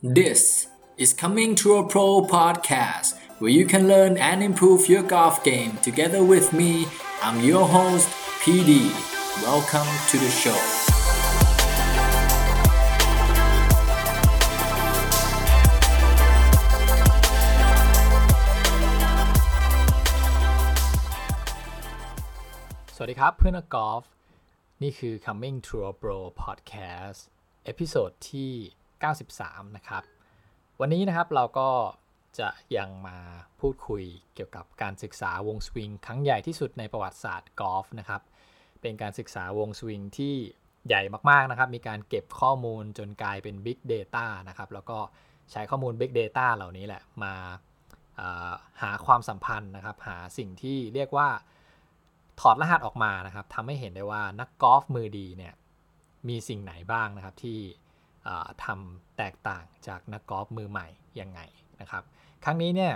This is Coming to a Pro podcast, where you can learn and improve your golf game together with me. I'm your host, PD. Welcome to the show. สวัสดีครับเพื่อนนักกอล์ฟนี่คือ Coming to a Pro Podcast เอพิโซดที่ 93 นะครับ วันนี้นะครับเราก็จะยังมาพูดคุยเกี่ยวกับการศึกษาวงสวิงครั้งใหญ่ที่สุดในประวัติศาสตร์กอล์ฟนะครับ เป็นการศึกษาวงสวิงที่ใหญ่มากๆนะครับ มีการเก็บข้อมูลจนกลายเป็น Big Data นะครับ แล้วก็ใช้ข้อมูล Big Data เหล่านี้แหละมาหาความสัมพันธ์นะครับ หาสิ่งที่เรียกว่าถอดรหัสออกมานะครับทำให้เห็นได้ว่านักกอล์ฟมือดีเนี่ยมีสิ่งไหนบ้างนะครับที่ ทำแตกต่างจากนักกอล์ฟมือใหม่ยังไงนะครับ ครั้งนี้เนี่ย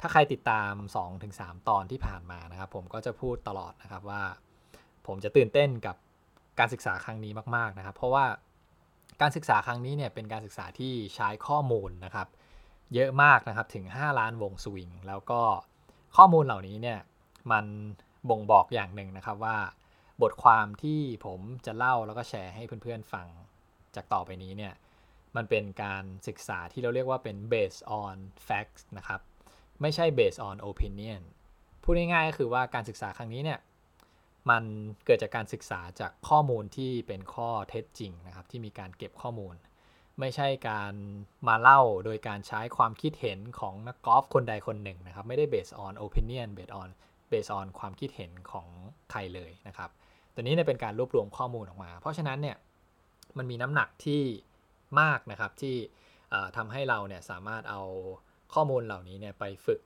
ถ้าใครติดตาม 2-3 ตอนที่ผ่านมานะครับ ผมก็จะพูดตลอดนะครับว่า ผมจะตื่นเต้นกับการศึกษาครั้งนี้มากๆนะครับ เพราะว่าการศึกษาครั้งนี้เนี่ยเป็นการศึกษาที่ใช้ข้อมูลนะครับ เยอะมากนะครับถึง 5 ล้านวงสวิงแล้วก็ข้อมูลเหล่านี้เนี่ยมันบ่งบอกอย่างหนึ่งนะครับว่า บทความที่ผมจะเล่าแล้วก็แชร์ให้เพื่อนๆฟัง จากต่อไปนี้เนี่ยมันเป็นการศึกษาที่เราเรียกว่าเป็น based on facts นะครับ ไม่ใช่ based on opinion พูดง่ายๆก็คือว่าการศึกษาครั้งนี้เนี่ยมันเกิดจากการศึกษาจากข้อมูลที่เป็นข้อเท็จจริงนะครับ ที่มีการเก็บข้อมูล ไม่ใช่การมาเล่าโดยการใช้ความคิดเห็นของนักกอล์ฟคนใดคนหนึ่งนะครับ ไม่ได้ based on opinion based on based on ความคิดเห็นของใครเลยนะครับ ตัวนี้เนี่ยเป็นการรวบรวมข้อมูลออกมา เพราะฉะนั้นเนี่ย มันมีน้ำหนักที่มากนะครับที่ทำให้เราเนี่ยสามารถเอาข้อมูลเหล่านี้เนี่ยไปฝึก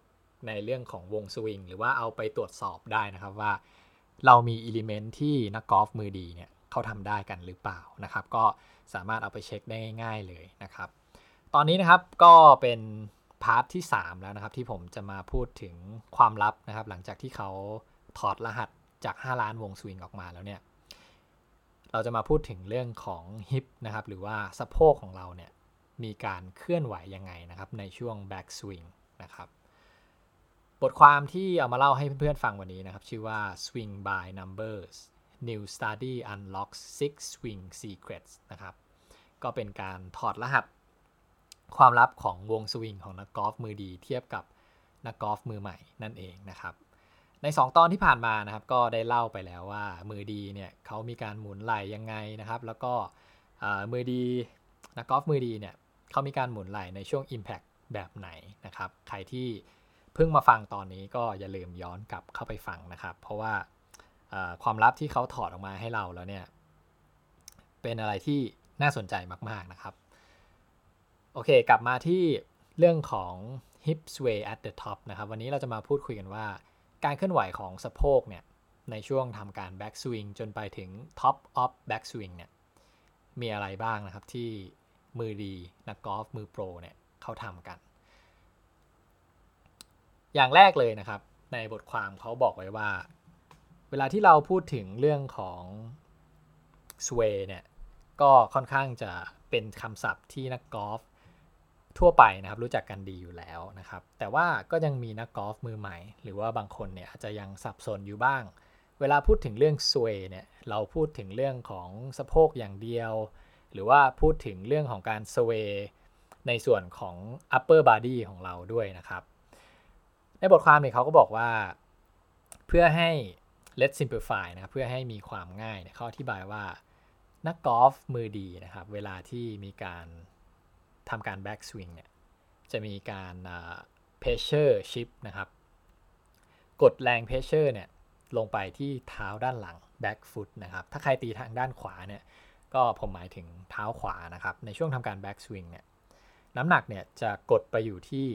ในเรื่องของวงสวิงหรือว่าเอาไปตรวจสอบได้นะครับว่า เรามี element ที่นักกอล์ฟมือดีเนี่ยเขาทำได้กันหรือเปล่านะครับ ก็สามารถเอาไปเช็คได้ง่าย ๆเลยนะครับ ตอนนี้นะครับก็เป็น part ที่ 3 แล้วนะครับ ที่ผมจะมาพูดถึงความลับนะครับ หลังจากที่เขาถอดรหัสจาก 5 ล้านวงสวิงออกมาแล้วเนี่ย เราจะมาพูดถึงเรื่องของ hip นะครับหรือว่าสะโพกของเราเนี่ยมีการเคลื่อนไหวยังไงนะครับในช่วง backswing นะครับบทความที่เอามาเล่าให้เพื่อนๆฟังวันนี้นะครับ ชื่อว่า Swing by Numbers New Study Unlocks Six Swing Secrets นะครับก็เป็นการถอดรหัส ความลับของวงสวิงของนักกอล์ฟมือดีเทียบกับนักกอล์ฟมือใหม่นั่นเองนะครับ ใน 2 ตอนที่ผ่านมานะครับก็ได้เล่าไปแล้วว่ามือดีเนี่ยเขามีการหมุนไหลยังไงนะครับ แล้วก็มือดีนักกอล์ฟมือดีเนี่ยเขามีการหมุนไหลในช่วง Impact แบบไหนนะครับ ใครที่เพิ่งมาฟังตอนนี้ก็อย่าลืมย้อนกลับเข้าไปฟังนะครับ เพราะว่าความลับที่เขาถอดออกมาให้เราแล้วเนี่ยเป็นอะไรที่น่าสนใจมาก ๆนะครับ โอเค กลับมาที่เรื่องของ hip sway at the top นะครับ วันนี้เราจะมาพูดคุยกันว่า การเคลื่อนไหวของสะโพกเนี่ยในช่วงทำการ back swing จนไปถึง top of back swing เนี่ยมีอะไรบ้างนะครับที่มือดีนักกอล์ฟมือโปรเนี่ยเขาทำกัน อย่างแรกเลยนะครับ ในบทความเขาบอกไว้ว่า เวลาที่เราพูดถึงเรื่องของ sway เนี่ยก็ค่อนข้างจะเป็นคำศัพท์ที่นักกอล์ฟ ทั่วไปนะครับรู้จักกันดีอยู่แล้วนะครับ แต่ว่าก็ยังมีนักกอล์ฟมือใหม่ หรือว่าบางคนเนี่ยอาจจะยังสับสนอยู่บ้าง เวลาพูดถึงเรื่องสเวเนี่ยเราพูดถึงเรื่องของสะโพกอย่างเดียว หรือว่าพูดถึงเรื่องของการสเวในส่วนของ upper body ของเราด้วยนะครับ ในบทความเนี่ยเขาก็บอกว่า เพื่อให้ let's simplify นะเพื่อให้มีความง่ายเขาอธิบายว่านักกอล์ฟมือดีนะครับ เวลาที่มีการ ทำการ backswing เนี่ยจะมีการ pressure shift นะครับ กดแรง pressure เนี่ยลงไปที่เท้าด้านหลัง back foot นะครับถ้าใครตีทางด้านขวาเนี่ยก็ผมหมายถึงเท้าขวานะครับในช่วงทำการ backswing เนี่ยน้ำหนักเนี่ยจะกดไปอยู่ที่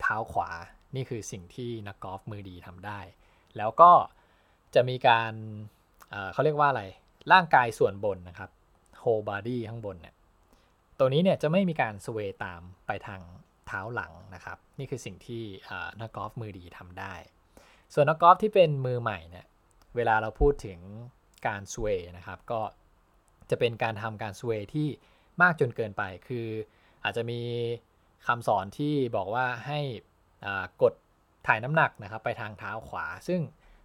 เท้าขวานี่คือสิ่งที่นักกอล์ฟมือดีทำได้ แล้วก็จะมีการเขาเรียกว่าอะไร ร่างกายส่วนบนนะครับ whole body ข้างบนเนี่ย ตัวนี้เนี่ยจะไม่มีการ sway ตามไปทางเท้าหลังนะครับ นี่คือสิ่งที่นักกอล์ฟมือดีทำได้ ส่วนนักกอล์ฟที่เป็นมือใหม่เนี่ยเวลาเราพูดถึงการสเวนะครับก็จะเป็นการทำการสเวที่มากจนเกินไป คืออาจจะมีคำสอนที่บอกว่าให้กดถ่ายน้ำหนักนะครับไปทางเท้าขวา ซึ่ง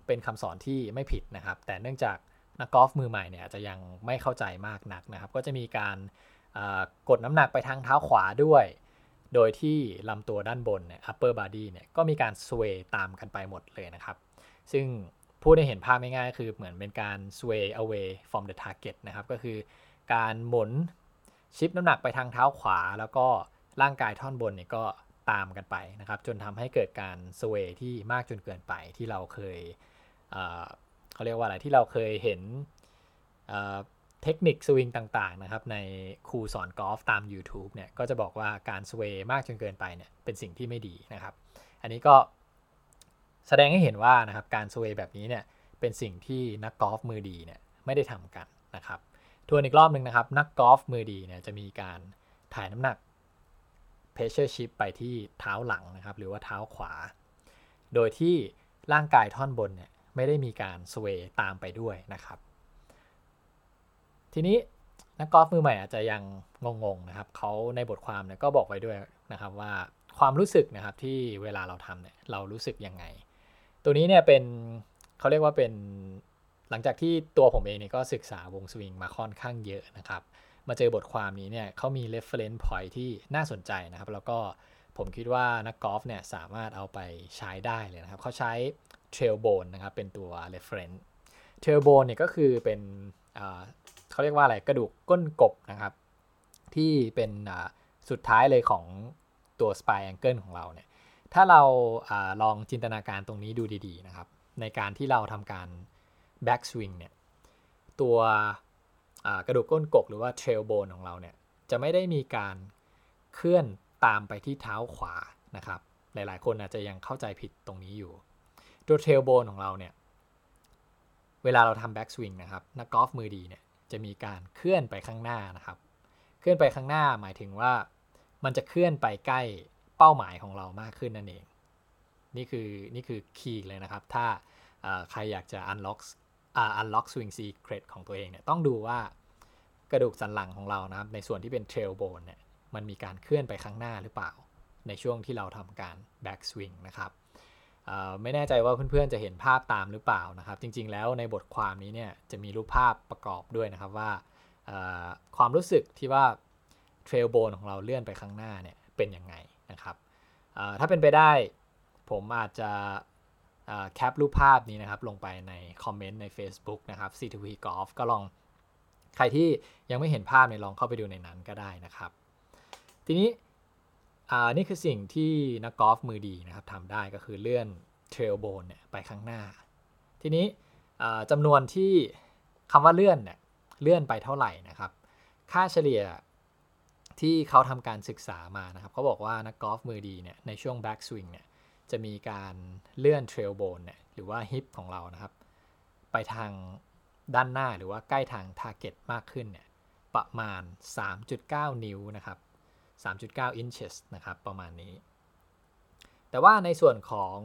เป็นคำสอนที่ไม่ผิดนะครับ แต่เนื่องจากนักกอล์ฟมือใหม่เนี่ยจะยังไม่เข้าใจมากนักนะครับ ก็จะมีการ กดน้ำหนักไปทางเท้าขวาด้วย โดยที่ลำตัวด้านบนเนี่ย upper body เนี่ยก็มีการ sway ตามกันไปหมดเลยนะครับ ซึ่งพูดให้เห็นภาพง่ายๆคือเหมือนเป็นการ sway away from the target นะครับ ก็คือการหมุนชิปน้ำหนักไปทางเท้าขวา แล้วก็ร่างกายท่อนบนเนี่ยก็ตามกันไปนะครับ จนทำให้เกิดการ sway ที่มากจนเกินไปที่เราเคยเขาเรียกว่าอะไรที่เราเคยเห็น เทคนิคสวิงต่างๆนะครับในครูสอนกอล์ฟตาม YouTube เนี่ยก็จะบอกว่าการสเวย์มากจนเกินไปเนี่ยเป็นสิ่งที่ไม่ดีนะครับ อันนี้ก็แสดงให้เห็นว่านะครับการ sway แบบนี้เนี่ยเป็นสิ่งที่นักกอล์ฟมือดีเนี่ยไม่ได้ทำกันนะครับทวนอีกรอบหนึ่งนะครับ นักกอล์ฟมือดีเนี่ยจะมีการถ่ายน้ำหนัก pressure shift ไปที่เท้าหลังนะครับ หรือว่าเท้าขวา โดยที่ร่างกายท่อนบนเนี่ยไม่ได้มีการ sway ตามไปด้วยนะครับ ทีนี้นักกอล์ฟมือใหม่อาจจะยังงงๆนะครับเขาในบทความเนี่ยก็บอกไว้ด้วยนะครับว่าความรู้สึกนะครับที่เวลาเราทำเนี่ยเรารู้สึกยังไง ตัวนี้เนี่ยเป็นเขาเรียกว่าเป็นหลังจากที่ตัวผมเองเนี่ยก็ศึกษาวงสวิงมาค่อนข้างเยอะนะครับ มาเจอบทความนี้เนี่ยเขามี reference point ที่น่าสนใจนะครับ แล้วก็ผมคิดว่านักกอล์ฟเนี่ยสามารถเอาไปใช้ได้เลยนะครับเขาใช้ trail bone นะครับเป็นตัว reference trail bone เนี่ยก็คือเป็น เขาเรียกว่าอะไรกระดูกก้นกบนะครับ ที่เป็นสุดท้ายเลยของตัว spine angle ของเราเนี่ยถ้าเราอาลองจินตนาการตรงนี้ดูดีๆนะครับ ในการที่เราทำการ back swing เนี่ยตัวกระดูกก้นกบหรือว่า trail bone ของเราเนี่ยจะไม่ได้มีการเคลื่อนตามไปที่เท้าขวานะครับ หลายๆ คนอาจจะยังเข้าใจผิดตรงนี้อยู่ ตัว trail bone ของเราเนี่ย เวลาเราทำ back swing นะครับ นักกอล์ฟมือดีเนี่ย จะมีการเคลื่อนไปข้างหน้านะครับ เคลื่อนไปข้างหน้าหมายถึงว่ามันจะเคลื่อนไปใกล้เป้าหมายของเรามากขึ้นนั่นเอง นี่คือนี่คือคีย์เลยนะครับ ถ้าใครอยากจะ unlock unlock swing secret ของตัวเองเนี่ยต้องดูว่ากระดูกสันหลังของเรานะครับ ในส่วนที่เป็น trail bone เนี่ยมันมีการเคลื่อนไปข้างหน้าหรือเปล่า ในช่วงที่เราทำการ back swing นะครับ ไม่แน่ใจว่าเพื่อนๆจะเห็นภาพตามหรือเปล่านะครับ จริง ๆ แล้วในบทความนี้เนี่ยจะมีรูปภาพประกอบด้วยนะครับว่าความรู้สึกที่ว่าเทรลโบนของเราเลื่อนไปข้างหน้าเนี่ยเป็นยังไงนะครับถ้าเป็นไปได้ผมอาจจะแคปรูปภาพนี้นะครับลงไปในคอมเมนต์ใน Facebook นะครับ C2V Golf ก็ลองใครที่ยังไม่เห็นภาพเนี่ยลองเข้าไปดูในนั้นก็ได้นะครับ ทีนี้ นี่คือสิ่งที่นักกอล์ฟมือดีนะครับทำได้ก็คือเลื่อน tailbone เนี่ยไปข้างหน้า ทีนี้จำนวนที่คำว่าเลื่อนเนี่ยเลื่อนไปเท่าไหร่นะครับ ค่าเฉลี่ยที่เขาทำการศึกษามานะครับเขาบอกว่านักกอล์ฟมือดีเนี่ยในช่วง backswing เนี่ยจะมีการเลื่อน tailbone เนี่ยหรือว่า hip ของเรานะครับ ไปทางด้านหน้าหรือว่าใกล้ทาง target มากขึ้นเนี่ยประมาณ 3.9 นิ้วนะครับ 3.9 inches นะครับ ประมาณนี้ แต่ว่าในส่วนของ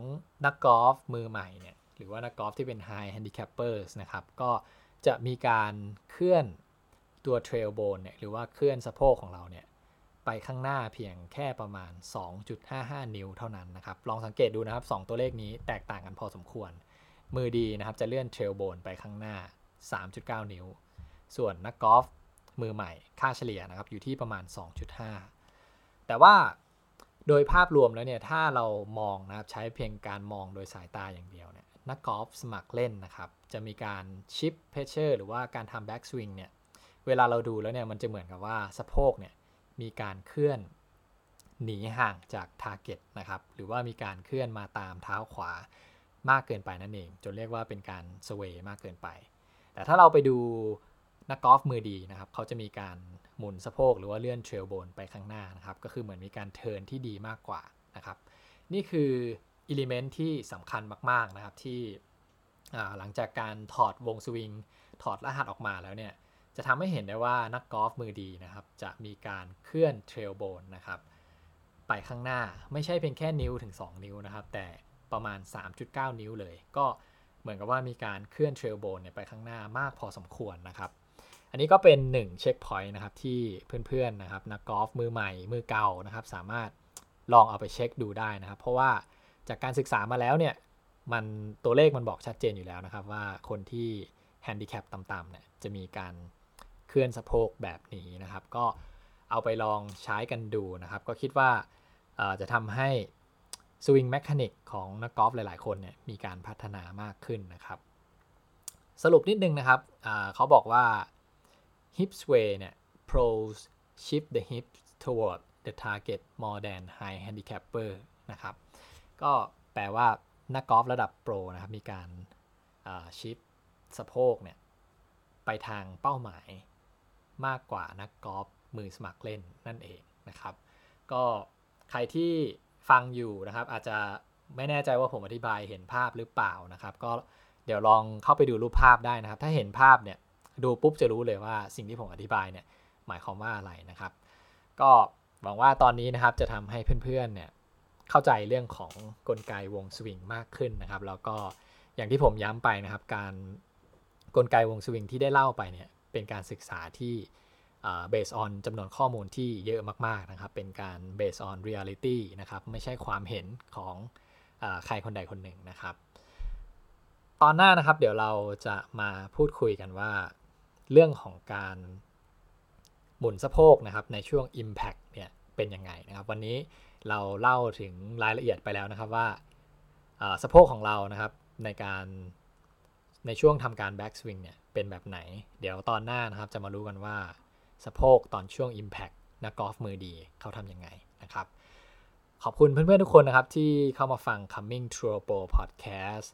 นักกอล์ฟมือใหม่เนี่ย หรือว่านักกอล์ฟที่เป็น high handicappers นะครับ ก็จะมีการเคลื่อนตัว trail bone เนี่ย หรือว่าเคลื่อนสะโพกของเราเนี่ย ไปข้างหน้าเพียงแค่ประมาณ 2.55 นิ้วเท่านั้นนะครับ ลองสังเกตดูนะครับ 2 ตัวเลขนี้แตกต่างกันพอสมควร มือดีนะครับ จะเลื่อน trail bone ไปข้างหน้า 3.9 นิ้ว ส่วนนักกอล์ฟมือใหม่ ค่าเฉลี่ยนะครับ อยู่ที่ประมาณ 2.5 แต่ว่าโดยภาพรวมแล้วเนี่ยถ้าเรามองนะครับใช้เพียงการมองโดยสายตาอย่างเดียวเนี่ยนักกอล์ฟสมัครเล่นนะครับจะมีการ shift pressure หรือว่าการทำ backswing เนี่ยเวลาเราดูแล้วเนี่ยมันจะเหมือนกับว่าสะโพกเนี่ยมีการเคลื่อนหนีห่างจาก target นะครับหรือว่ามีการเคลื่อนมาตามเท้าขวามากเกินไปนั่นเอง จนเรียกว่าเป็นการ sway มากเกินไป แต่ถ้าเราไปดูนักกอล์ฟมือดีนะครับเขาจะมีการ หมุนสะโพกหรือว่าเลื่อน tailbone ไปข้างหน้านะครับ ก็คือเหมือนมีการ turn ที่ดีมากกว่านะครับ นี่คือ element ที่สำคัญมาก ๆนะครับที่หลังจากการถอดวงสวิงถอดรหัสออกมาแล้วเนี่ย จะทำให้เห็นได้ว่านักกอล์ฟมือดีนะครับ จะมีการเคลื่อน tailbone นะครับไปข้างหน้าไม่ใช่เพียงแค่นิ้วถึง 2 นิ้วนะครับ แต่ประมาณ 3.9 นิ้วเลย ก็เหมือนกับว่ามีการเคลื่อน tailbone ไปข้างหน้ามากพอสมควรนะครับ อันนี้ก็เป็น1 checkpoint นะครับที่เพื่อนๆนะครับนักกอล์ฟมือใหม่มือเก่านะครับ สามารถลองเอาไปเช็คดูได้นะครับ เพราะว่าจากการศึกษามาแล้วเนี่ยมันตัวเลขมันบอกชัดเจนอยู่แล้วนะครับ ว่าคนที่แฮนดิแคปต่ำๆเนี่ยจะมีการเคลื่อนสะโพกแบบนี้นะครับ ก็เอาไปลองใช้กันดูนะครับ ก็คิดว่าจะทำให้สวิงแมคานิกของนักกอล์ฟหลายๆ คนเนี่ยมีการพัฒนามากขึ้นนะครับ สรุปนิดนึงนะครับเขาบอกว่า hip sway เนี่ย pros shift the hips toward the target more than high handicapper นะครับ ก็แปลว่านักกอล์ฟระดับโปรนะครับ มีการชิปสะโพกเนี่ย ไปทางเป้าหมายมากกว่านักกอล์ฟมือสมัครเล่นนั่นเองนะครับ ก็ใครที่ฟังอยู่นะครับ อาจจะไม่แน่ใจว่าผมอธิบายเห็นภาพหรือเปล่านะครับ ก็เดี๋ยวลองเข้าไปดูรูปภาพได้นะครับ ถ้าเห็นภาพเนี่ย ดูปุ๊บจะรู้เลยว่าสิ่งที่ผมอธิบายเนี่ยหมายความว่าอะไรนะครับ ก็หวังว่าตอนนี้นะครับจะทำให้เพื่อนๆเนี่ยเข้าใจเรื่องของกลไกวงสวิงมากขึ้นนะครับ แล้วก็อย่างที่ผมย้ำไปนะครับ การกลไกวงสวิงที่ได้เล่าไปเนี่ยเป็นการศึกษาที่เบสออนจำนวนข้อมูลที่เยอะมากๆนะครับ เป็นการเบสออนเรียลิตี้นะครับ ไม่ใช่ความเห็นของอใครคนใดคนหนึ่งนะครับ ตอนหน้านะครับ เดี๋ยวเราจะมาพูดคุยกันว่า เรื่องของการหมุนสะโพกนะครับในช่วง Impact เนี่ยเป็นยังไงนะครับ วันนี้เราเล่าถึงรายละเอียดไปแล้วนะครับว่าสะโพกของเรานะครับในการในช่วงทำการ back swing เนี่ยเป็นแบบไหน เดี๋ยวตอนหน้านะครับจะมารู้กันว่าสะโพกตอนช่วง Impact นักกอล์ฟมือดีเขาทำยังไงนะครับ ขอบคุณเพื่อนๆทุกคนนะครับที่เข้ามาฟัง Coming True Pro Podcast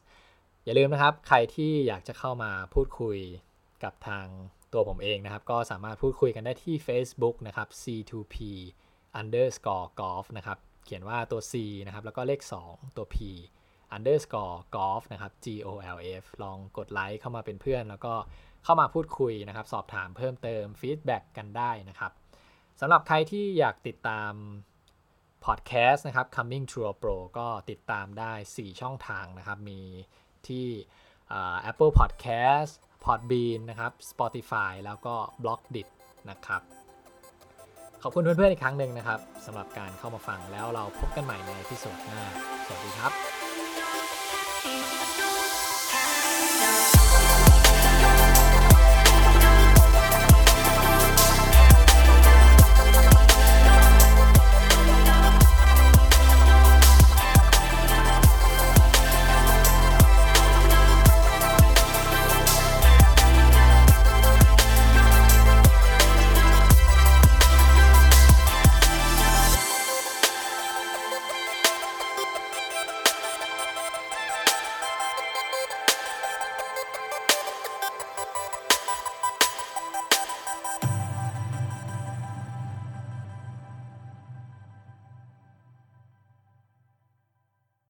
อย่าลืมนะครับ ใครที่อยากจะเข้ามาพูดคุย กับทางตัวผมเองนะครับ ก็สามารถพูดคุยกันได้ที่ Facebook นะครับ C2P underscore golf นะครับ เขียนว่าตัว C นะครับ แล้วก็เลข 2 ตัว P underscore golf นะครับ G O L F ลองกดไลค์เข้ามาเป็นเพื่อน แล้วก็เข้ามาพูดคุยนะครับ สอบถามเพิ่มเติม feedback กันได้นะครับสำหรับใครที่อยากติดตามพอดแคสต์นะครับ Coming To Pro ก็ติดตามได้ 4 ช่องทางนะครับ มีที่ Apple Podcast Podbean นะครับ Spotify แล้วก็ b l o g d i t นะครับ ขอบคุณเพื่อนๆอีกครั้งหนึ่งนะครับสำหรับการเข้ามาฟังแล้วเราพบกันใหม่ในที่สุดหน้า สวัสดีครับ